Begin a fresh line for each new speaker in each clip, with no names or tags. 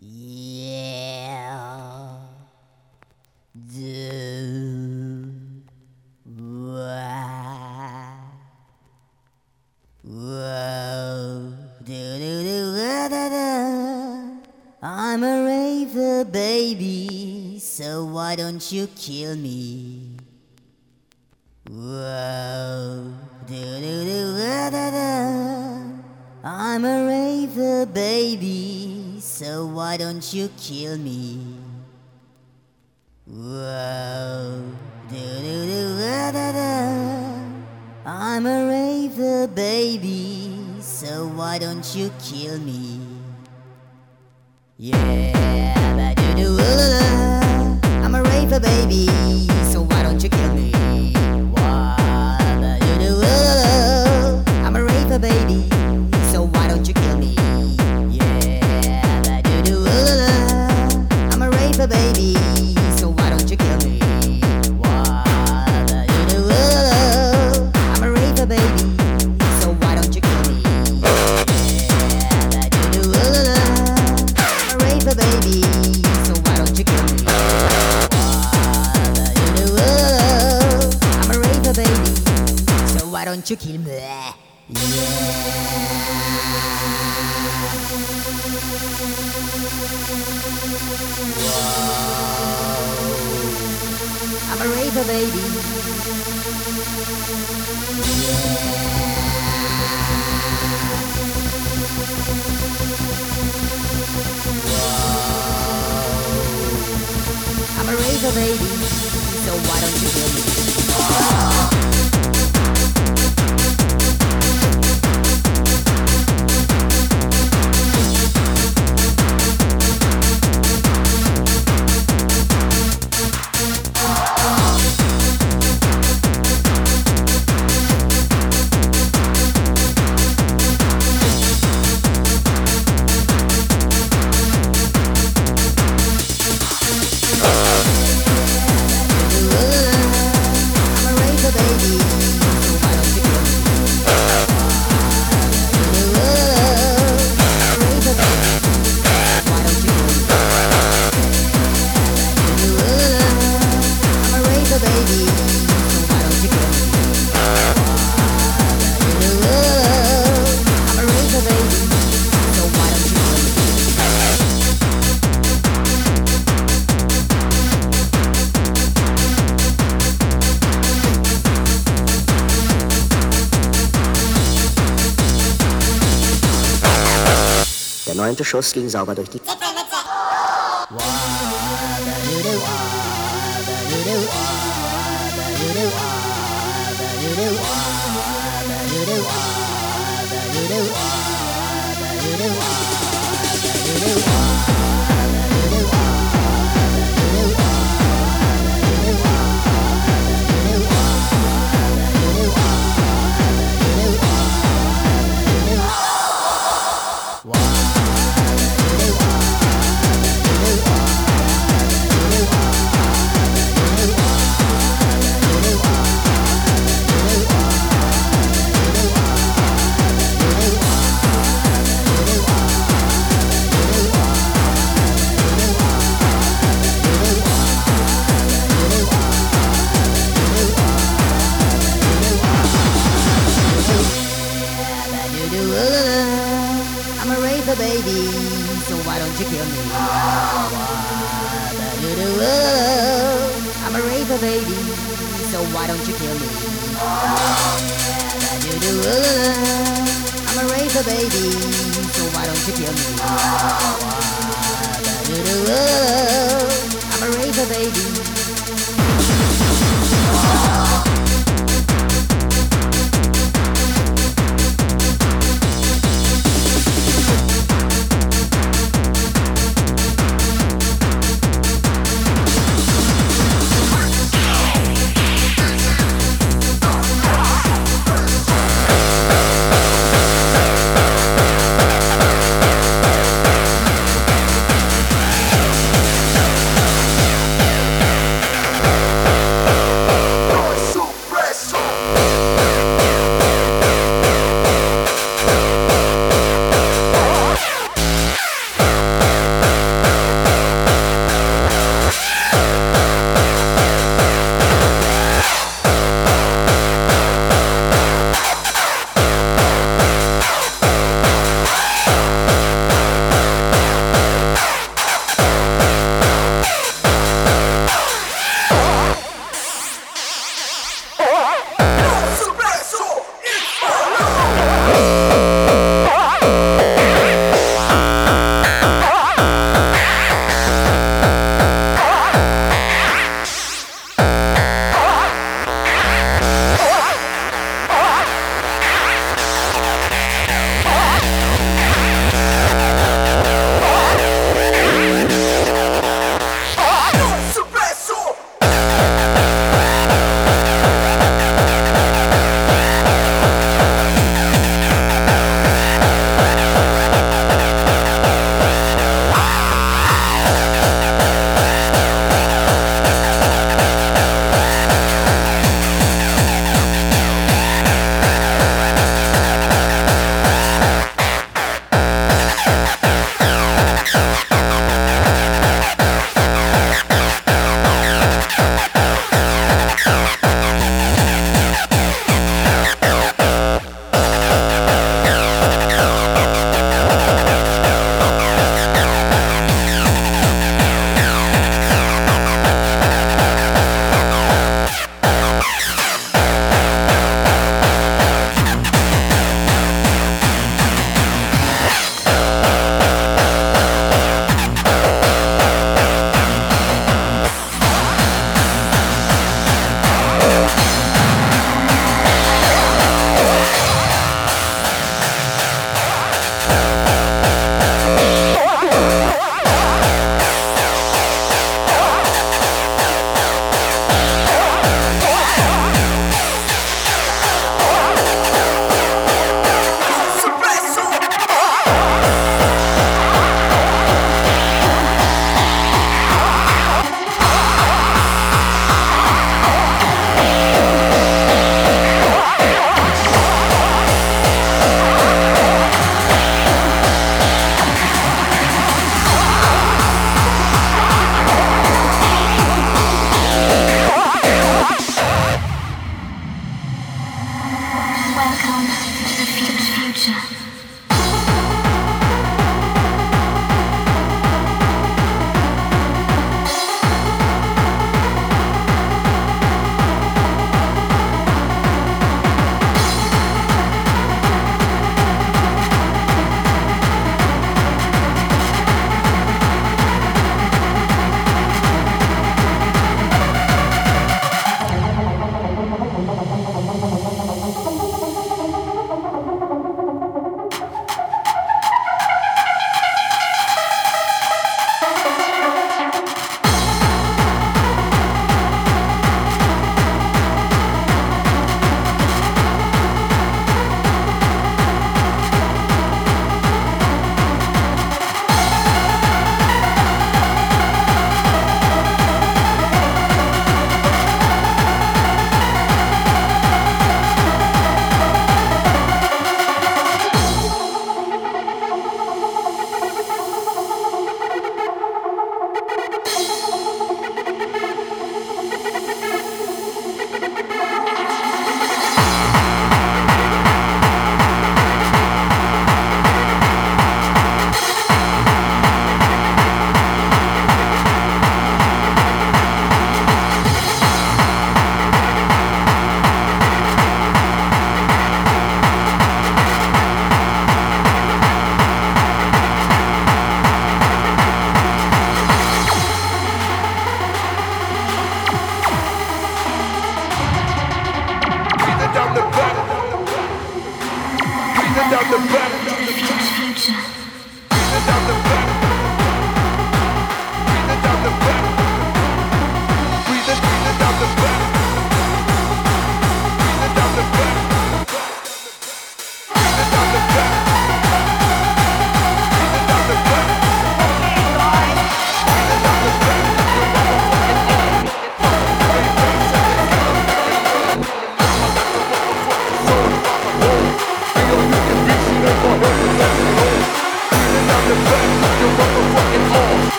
Yeah. Wah. I'm a raver, baby, so why don't you kill me? Whoa. Do, do, do, da, da. I'm a raver, baby, so why don't you kill me? Whoa. I'm a raver, baby, so why don't you kill me? Yeah, I'm a raver, baby, kill me? Yeah. I'm a raver, baby. I'm a raver, baby, so why don't you kill me?
Schuss ging sauber durch die.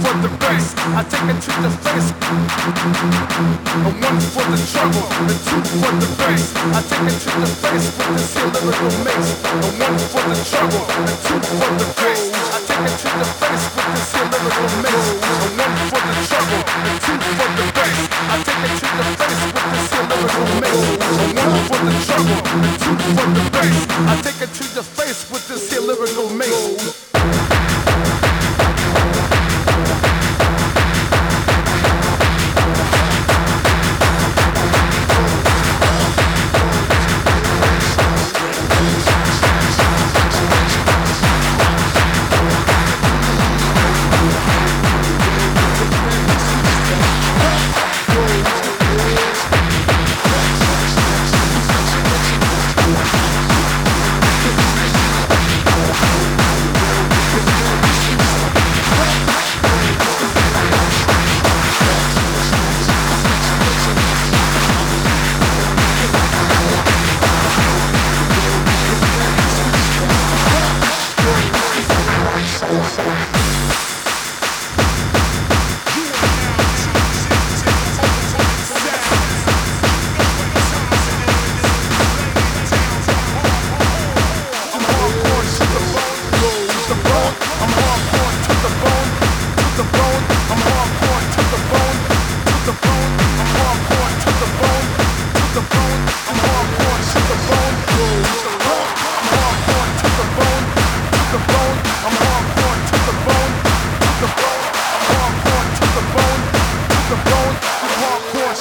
for the race, I take it to the face. A one for the trouble, a
two for the race, I take it to the face with this here
lyrical
mix. A one for the trouble, a two for the race, I take it to
the face with this
here lyrical
mix. A one for the trouble, a
two for the race, I take it to the face with this lyrical mace. A one for the trouble, a two for the race, I take it to the face with this here lyrical mix.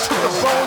the bone.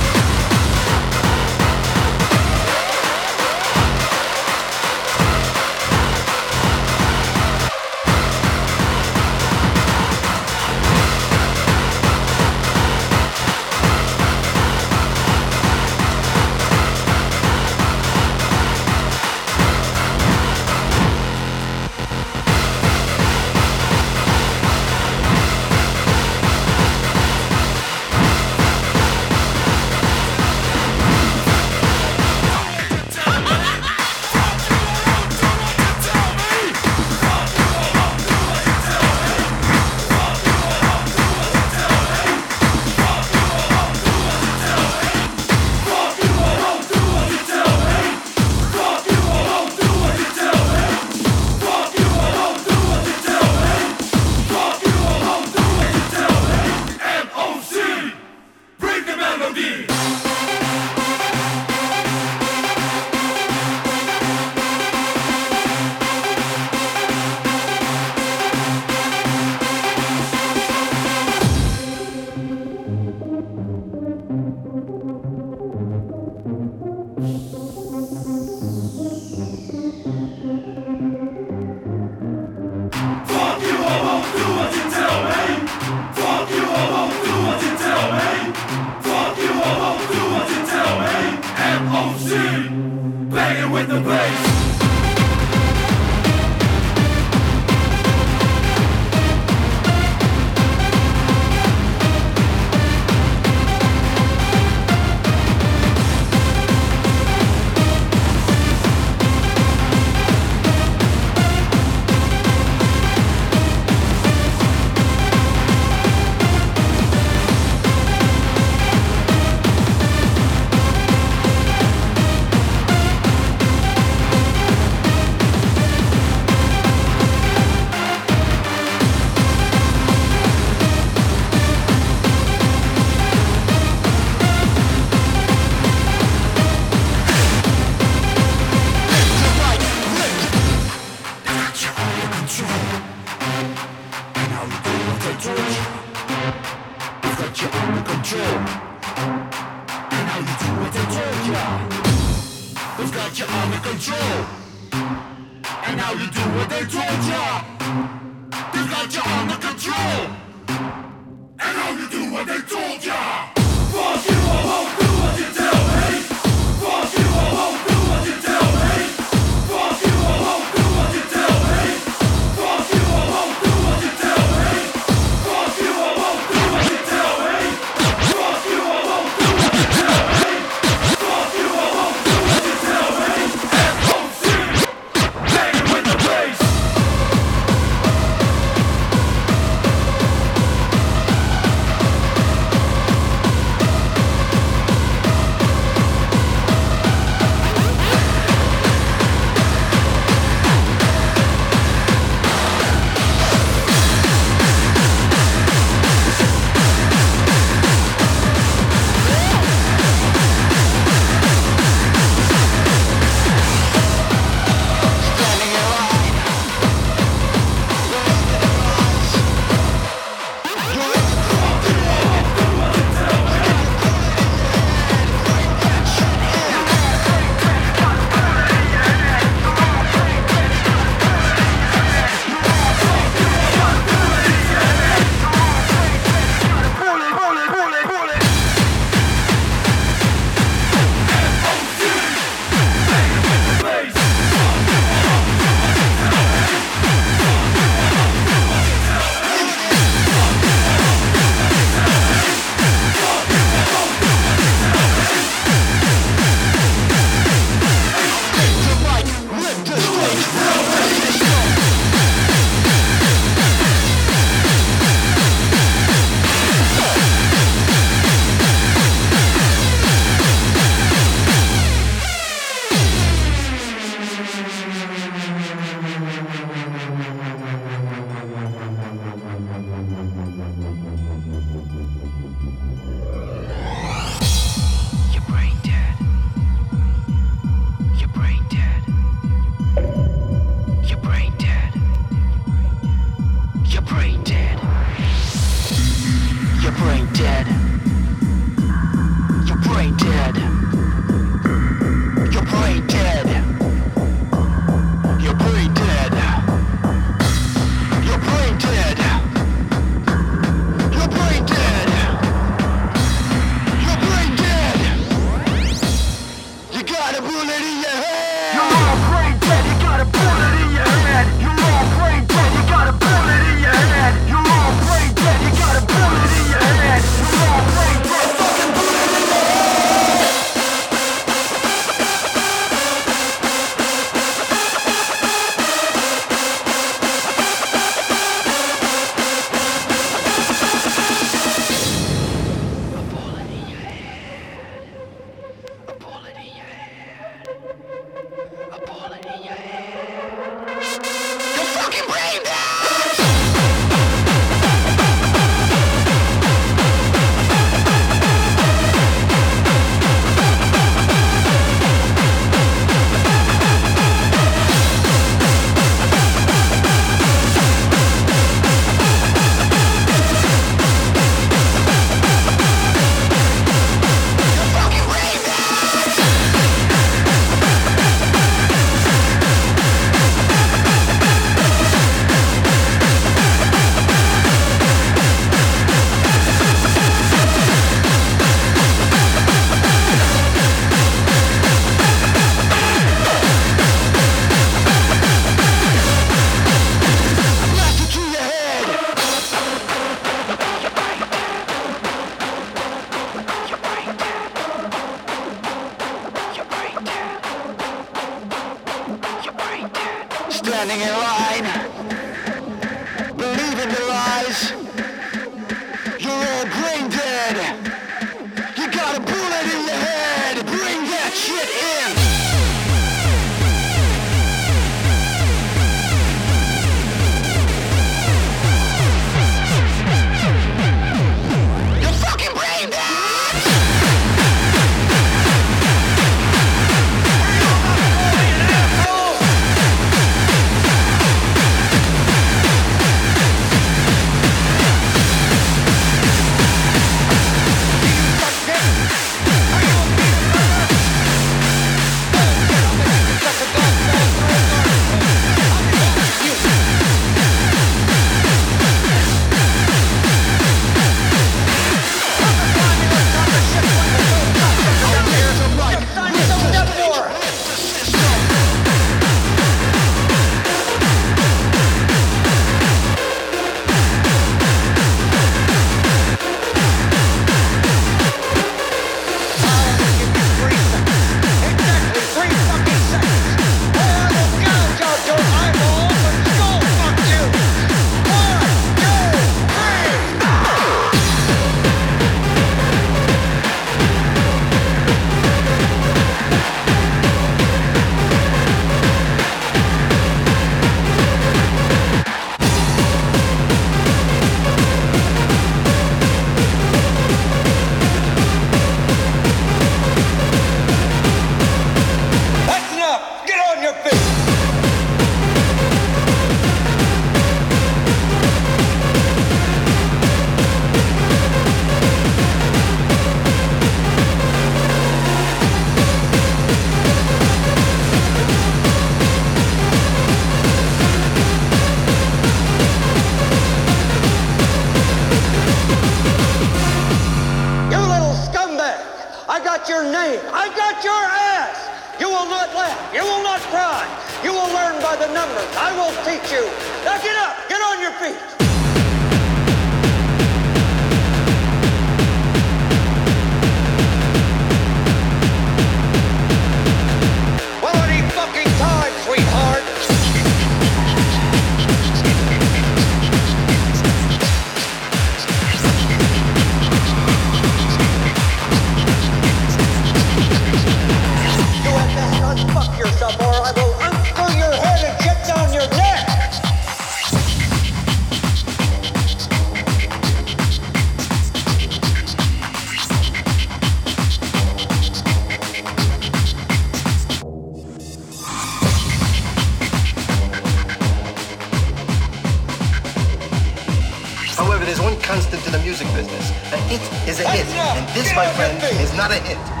But
it is one constant in the music business. A hit is a hit. And this, my friend, is not a hit.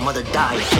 Your mother die.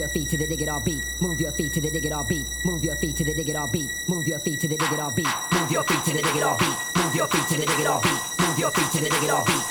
Your
feet to the dig it all beat. Move your feet to the dig it all beat. Move your feet to the dig it all beat. Move your feet to the dig it all beat. Move your feet to the dig it all beat. Move your feet to the dig it all beat. Move your feet to the dig it all beat.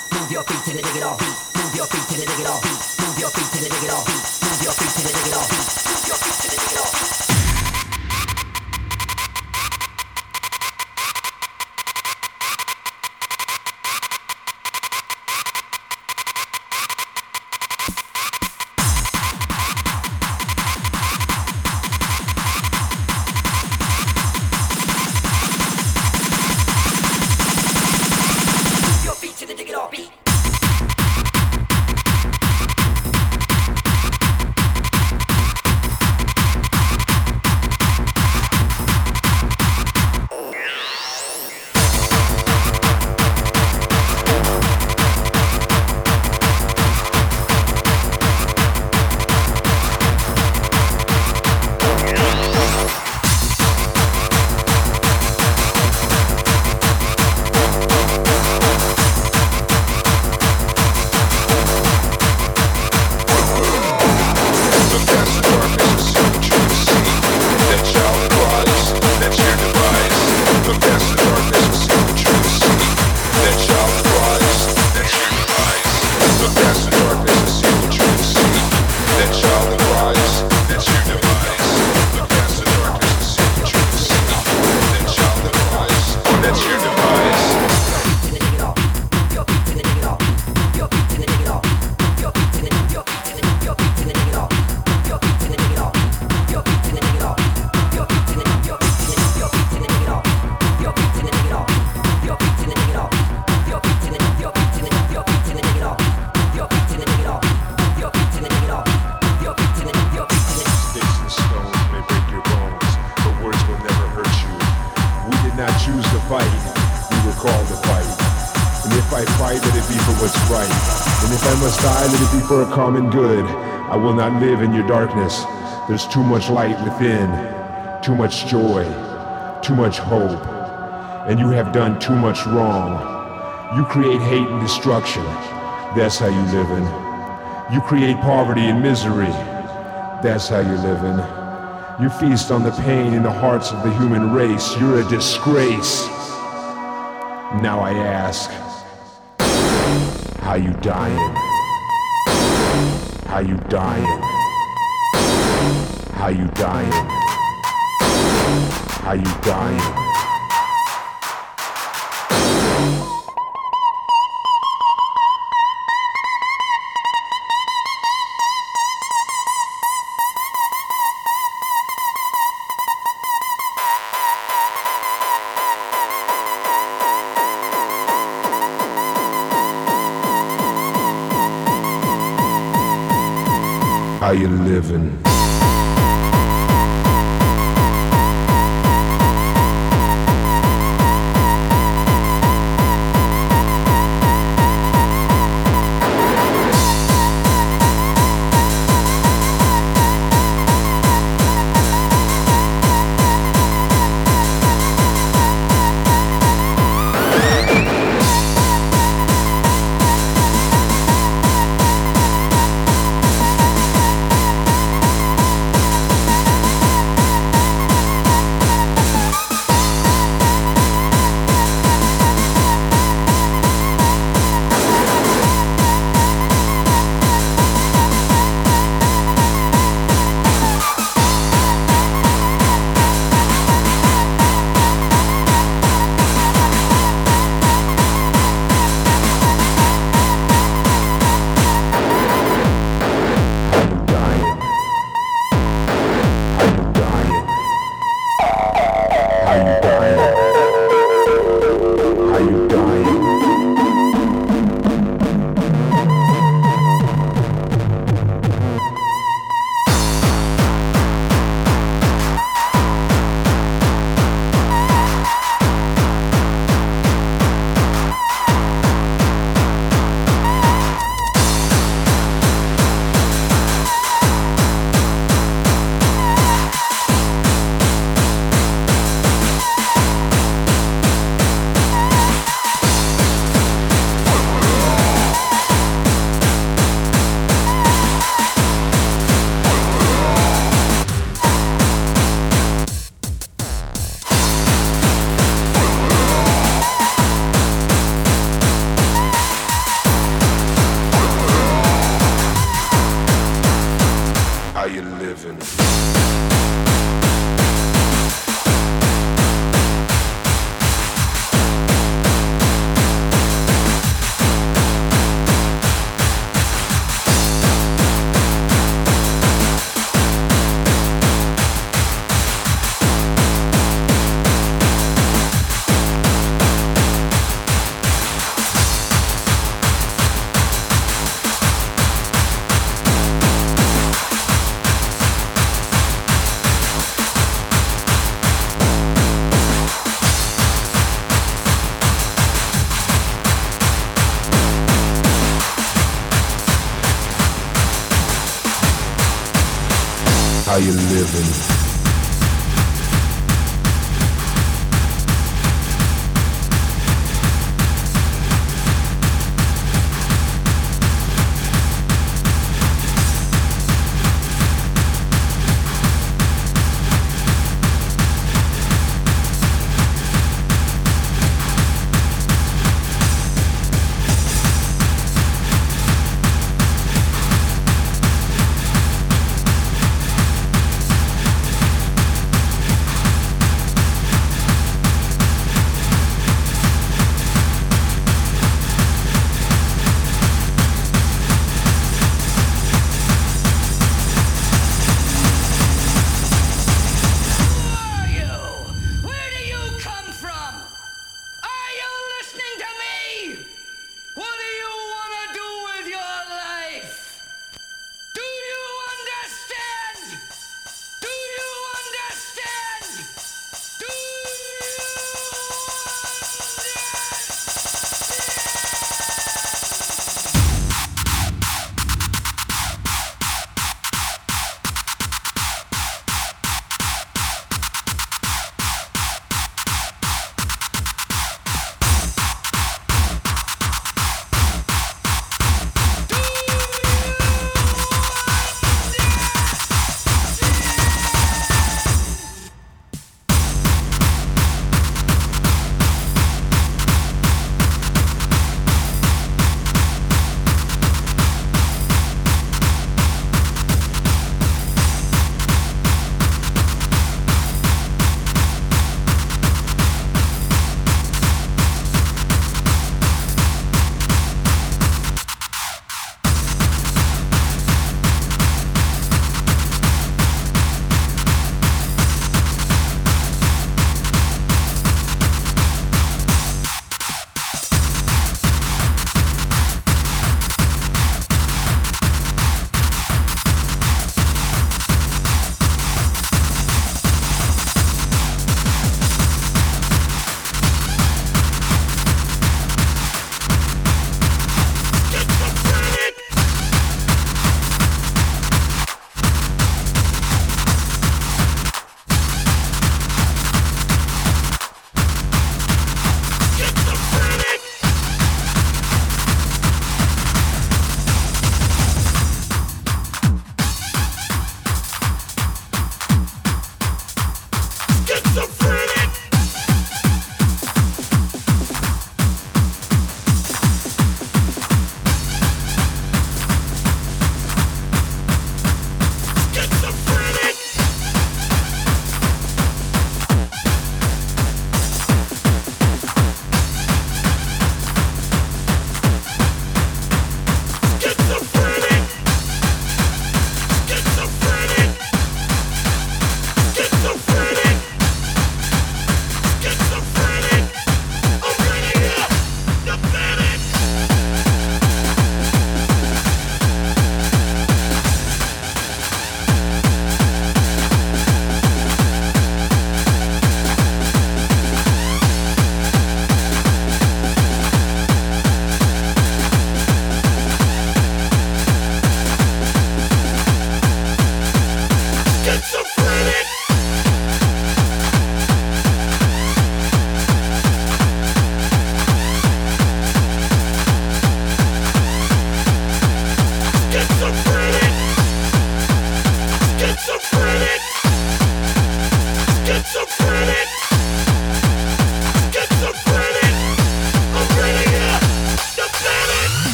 Common good. I will not live in your darkness. There's too much light within, too much joy, too much hope. And you have done too much wrong. You create hate and destruction. That's how you live in. You create poverty and misery. That's how you're living. You feast on the pain in the hearts of the human race. You're a disgrace. Now I ask, how you dying? How you dying? How you dying? How you dying?